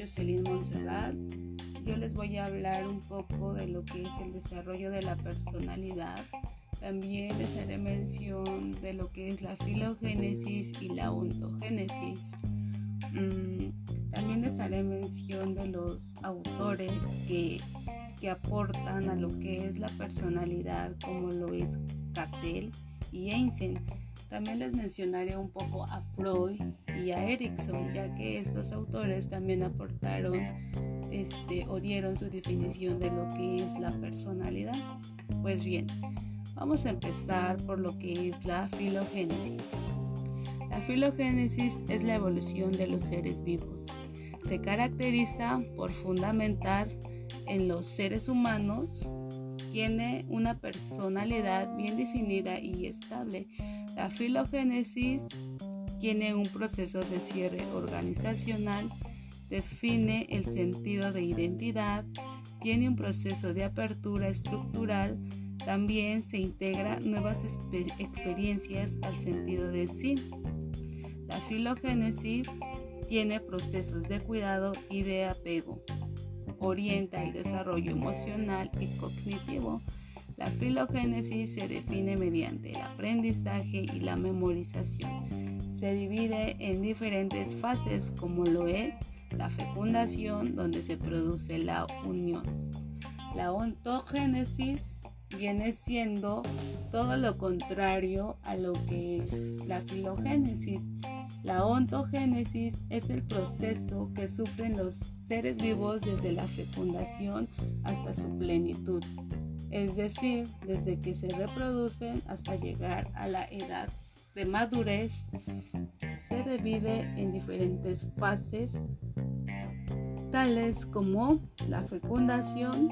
Jocelyn Montserrat. Yo les voy a hablar un poco de lo que es el desarrollo de la personalidad. También les haré mención de lo que es la filogénesis y la ontogénesis. Mm, también les haré mención de los autores que, que aportan a lo que es la personalidad, como lo es Cattell y Einstein. También les mencionaré un poco a Freud y a Erickson, ya que estos autores también aportaron este, o dieron su definición de lo que es la personalidad. Pues bien, vamos a empezar por lo que es la filogénesis. La filogénesis es la evolución de los seres vivos. Se caracteriza por fundamentar en los seres humanos, tiene una personalidad bien definida y estable, la filogénesis tiene un proceso de cierre organizacional, define el sentido de identidad, tiene un proceso de apertura estructural, también se integra nuevas experiencias al sentido de sí. La filogénesis tiene procesos de cuidado y de apego. Orienta el desarrollo emocional y cognitivo la filogénesis se define mediante el aprendizaje y la memorización. Se divide en diferentes fases como lo es la fecundación donde se produce la unión. La ontogénesis viene siendo todo lo contrario a lo que es la filogénesis. La ontogénesis es el proceso que sufren los seres vivos desde la fecundación hasta su plenitud es decir, desde que se reproducen hasta llegar a la edad de madurez, se divide en diferentes fases, tales como la fecundación.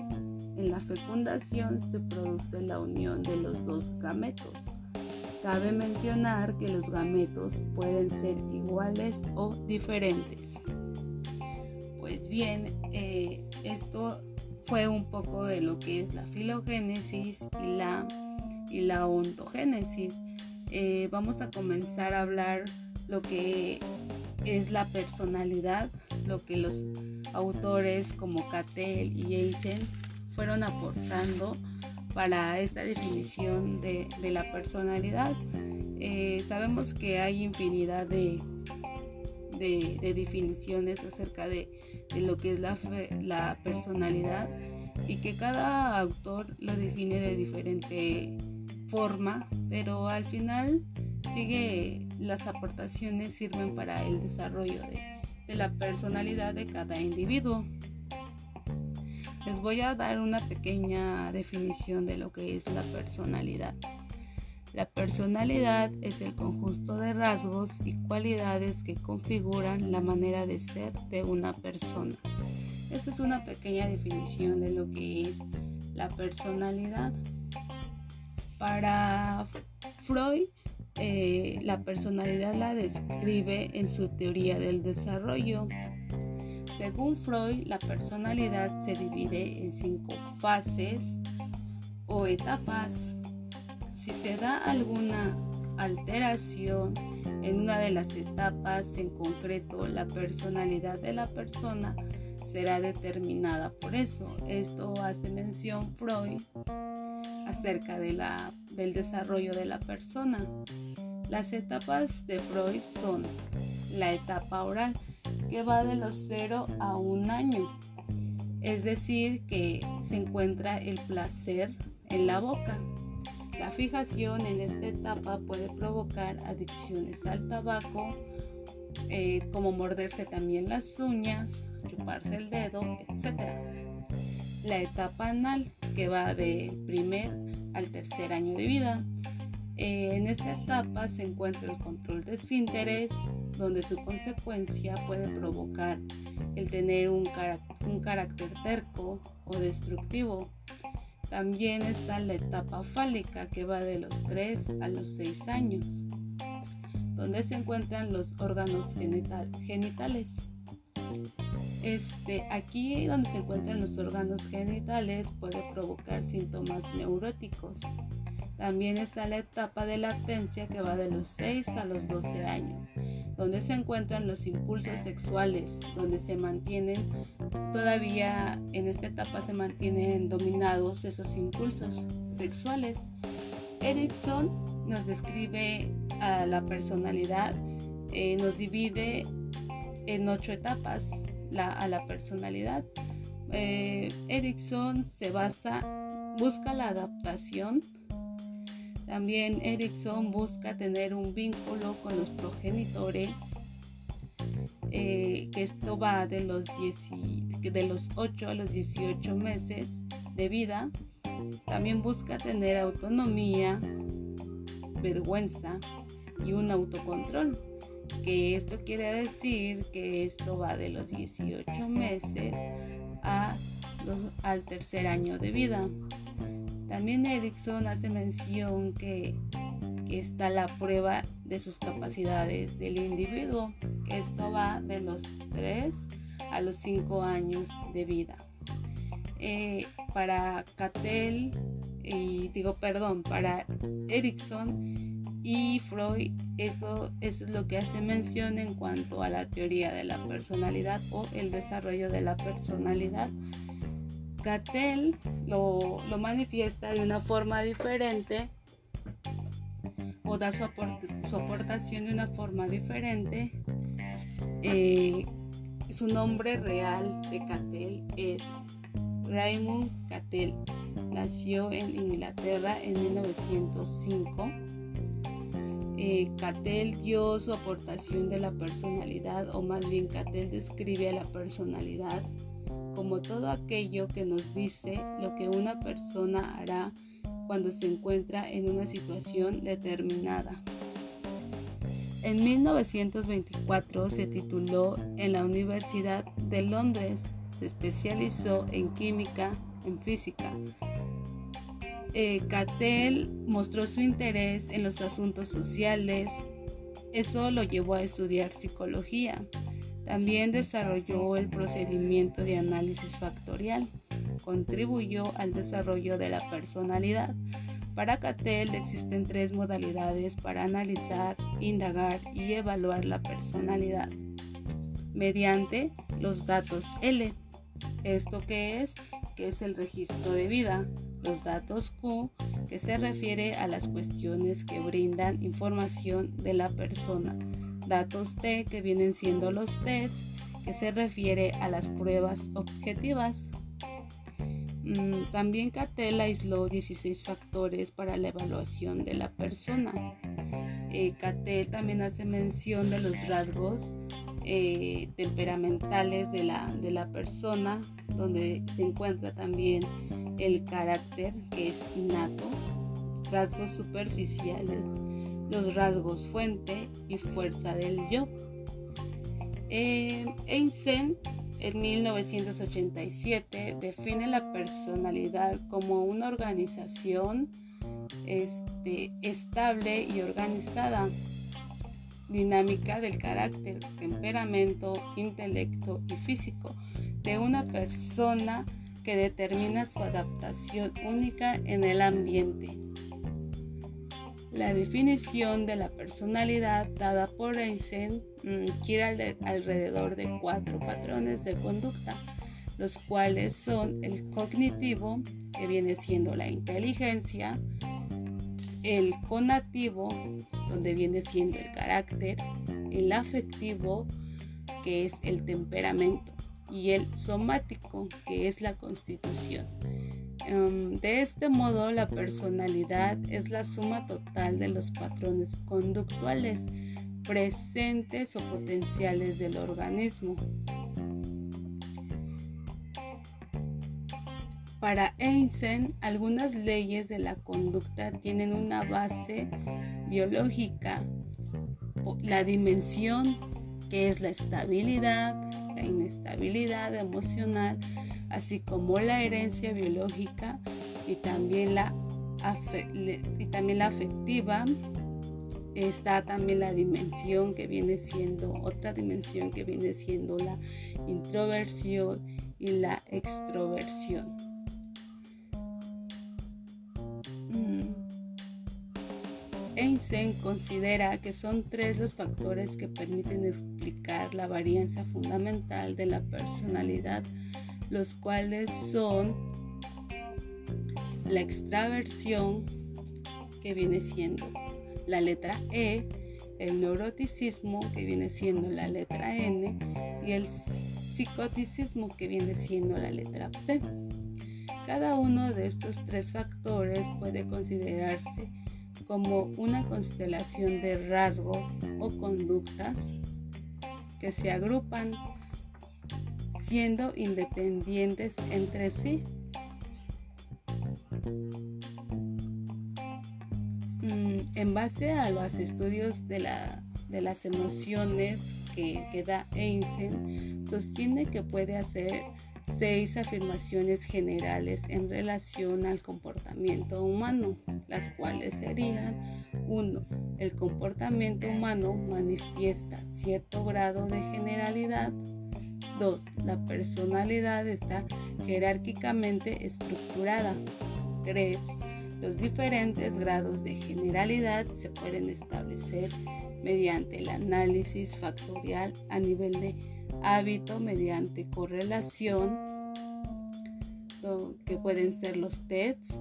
En la fecundación se produce la unión de los dos gametos. Cabe mencionar que los gametos pueden ser iguales o diferentes. Pues bien, eh, esto fue un poco de lo que es la filogénesis y la, ontogénesis. Eh, vamos a comenzar a hablar lo que es la personalidad, lo que los autores como Cattell y Eisen fueron aportando para esta definición de, la personalidad. Eh, sabemos que hay infinidad de, de, definiciones acerca de, lo que es la, la personalidad y que cada autor lo define de diferente forma, pero al final sigue las aportaciones sirven para el desarrollo de, de, la personalidad de cada individuo. Les voy a dar una pequeña definición de lo que es la personalidad. La personalidad es el conjunto de rasgos y cualidades que configuran la manera de ser de una persona. Esa es una pequeña definición de lo que es la personalidad. Para Freud, eh, la personalidad la describe en su teoría del desarrollo. Según Freud, la personalidad se divide en cinco fases o etapas si se da alguna alteración en una de las etapas, en concreto la personalidad de la persona, será determinada por eso. Esto hace mención Freud acerca del desarrollo de la persona. Las etapas de Freud son la etapa oral, que va de los 0 a un año, es decir, que se encuentra el placer en la boca. La fijación en esta etapa puede provocar adicciones al tabaco, eh, como morderse también las uñas, chuparse el dedo, etc. La etapa anal, que va de primer al tercer año de vida. Eh, en esta etapa se encuentra el control de esfínteres, donde su consecuencia puede provocar el tener un carácter terco o destructivo también está la etapa fálica que va de los 3 a los 6 años, donde se encuentran los órganos genitales. Este, aquí donde se encuentran los órganos genitales puede provocar síntomas neuróticos. También está la etapa de latencia que va de los 6 a los 12 años. donde se encuentran los impulsos sexuales, donde se mantienen, todavía en esta etapa se mantienen dominados esos impulsos sexuales. Erickson nos describe a la personalidad, eh, nos divide en ocho etapas a la personalidad. Eh, Erickson se basa, busca la adaptación, también Erickson busca tener un vínculo con los progenitores, eh, que esto va de los, de los 8 a los 18 meses de vida. También busca tener autonomía, vergüenza y un autocontrol. Que esto quiere decir que esto va de los 18 meses a al tercer año de vida. También Erickson hace mención que, está la prueba de sus capacidades del individuo, esto va de los 3 a los 5 años de vida. Eh, para Cattell, y digo perdón, para Erickson y Freud, esto, eso es lo que hace mención en cuanto a la teoría de la personalidad o el desarrollo de la personalidad Cattell lo, manifiesta de una forma diferente o da su, aportación de una forma diferente. Eh, su nombre real de Cattell es Raymond Cattell. Nació en Inglaterra en 1905. Eh, dio su aportación de la personalidad, o más bien Cattell describe a la personalidad como todo aquello que nos dice lo que una persona hará cuando se encuentra en una situación determinada. En 1924 se tituló en la Universidad de Londres, se especializó en química, en física. Eh, Cattell mostró su interés en los asuntos sociales, eso lo llevó a estudiar psicología. También desarrolló el procedimiento de análisis factorial. Contribuyó al desarrollo de la personalidad. Para Cattell existen tres modalidades para analizar, indagar y evaluar la personalidad. Mediante los datos L. ¿Esto qué es? Que es el registro de vida. Los datos Q, que se refiere a las cuestiones que brindan información de la persona datos T que vienen siendo los tests que se refiere a las pruebas objetivas. Mm, también Cattell aisló 16 factores para la evaluación de la persona. Eh, también hace mención de los rasgos eh, temperamentales de la, de la persona, donde se encuentra también el carácter que es innato, rasgos superficiales, los rasgos fuente y fuerza del yo. Eh, Einstein en 1987 define la personalidad como una organización este, estable y organizada, dinámica del carácter, temperamento, intelecto y físico de una persona que determina su adaptación única en el ambiente. La definición de la personalidad dada por Einstein mm, gira alrededor de cuatro patrones de conducta, los cuales son el cognitivo, que viene siendo la inteligencia, el conativo, donde viene siendo el carácter, el afectivo, que es el temperamento, y el somático, que es la constitución. Em, de este modo, la personalidad es la suma total de los patrones conductuales presentes o potenciales del organismo. Para Einstein, algunas leyes de la conducta tienen una base biológica, la dimensión que es la estabilidad, la inestabilidad emocional, así como la herencia biológica y también la, y también la afectiva. Está también la dimensión que viene siendo, otra dimensión que viene siendo la introversión y la extroversión. Mm. Einstein considera que son tres los factores que permiten explicar la varianza fundamental de la personalidad, los cuales son la extraversión, que viene siendo la letra E, el neuroticismo, que viene siendo la letra N, y el psicoticismo, que viene siendo la letra P. Cada uno de estos tres factores puede considerarse como una constelación de rasgos o conductas que se agrupan siendo independientes entre sí. Mm, en base a los estudios de, las emociones que, que da Einstein, sostiene que puede hacer seis afirmaciones generales en relación al comportamiento humano, las cuales serían 1. El comportamiento humano manifiesta cierto grado de generalidad. 2. La personalidad está jerárquicamente estructurada. 3. Los diferentes grados de generalidad se pueden establecer mediante el análisis factorial a nivel de hábito mediante correlación, que pueden ser los TEDs.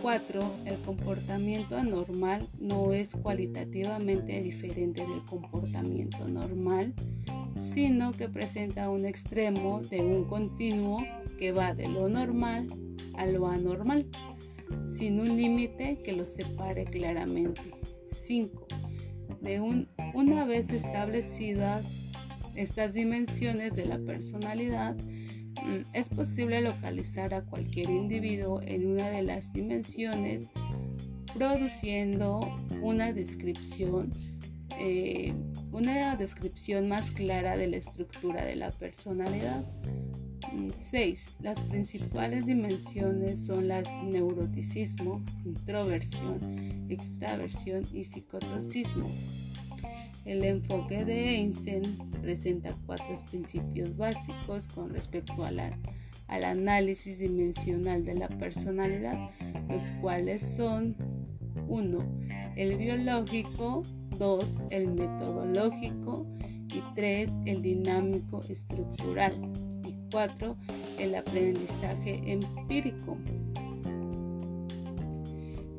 4. Mm, el comportamiento anormal no es cualitativamente diferente del comportamiento normal, sino que presenta un extremo de un continuo que va de lo normal a lo anormal, sin un límite que lo separe claramente. 5. De un una vez establecidas estas dimensiones de la personalidad, mm, es posible localizar a cualquier individuo en una de las dimensiones produciendo una descripción eh, una descripción más clara de la estructura de la personalidad. 6. Mm, las principales dimensiones son las neuroticismo, introversión, extraversión y psicotocismo. El enfoque de Einstein presenta cuatro principios básicos con respecto al análisis dimensional de la personalidad, los cuales son 1. El biológico, 2. El metodológico y 3. El dinámico estructural y 4. El aprendizaje empírico.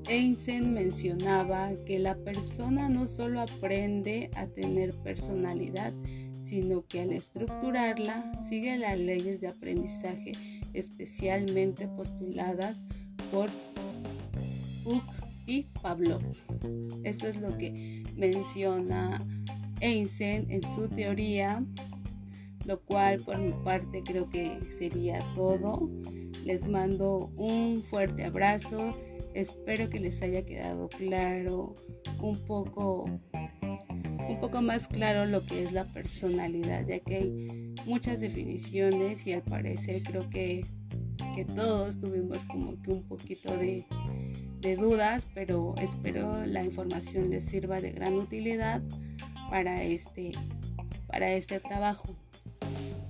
Einstein mencionaba que la persona no solo aprende a tener personalidad, sino que al estructurarla sigue las leyes de aprendizaje especialmente postuladas por Uck y Pablo. Esto es lo que menciona Einstein en su teoría, lo cual por mi parte creo que sería todo. Les mando un fuerte abrazo Espero que les haya quedado claro un poco un poco más claro lo que es la personalidad, ya que hay muchas definiciones y al parecer creo que, que todos tuvimos como que un poquito de, de dudas, pero espero la información les sirva de gran utilidad para este, para este trabajo.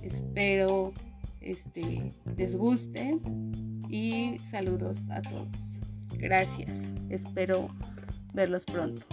Espero este, les guste y saludos a todos. Gracias. Espero verlos pronto.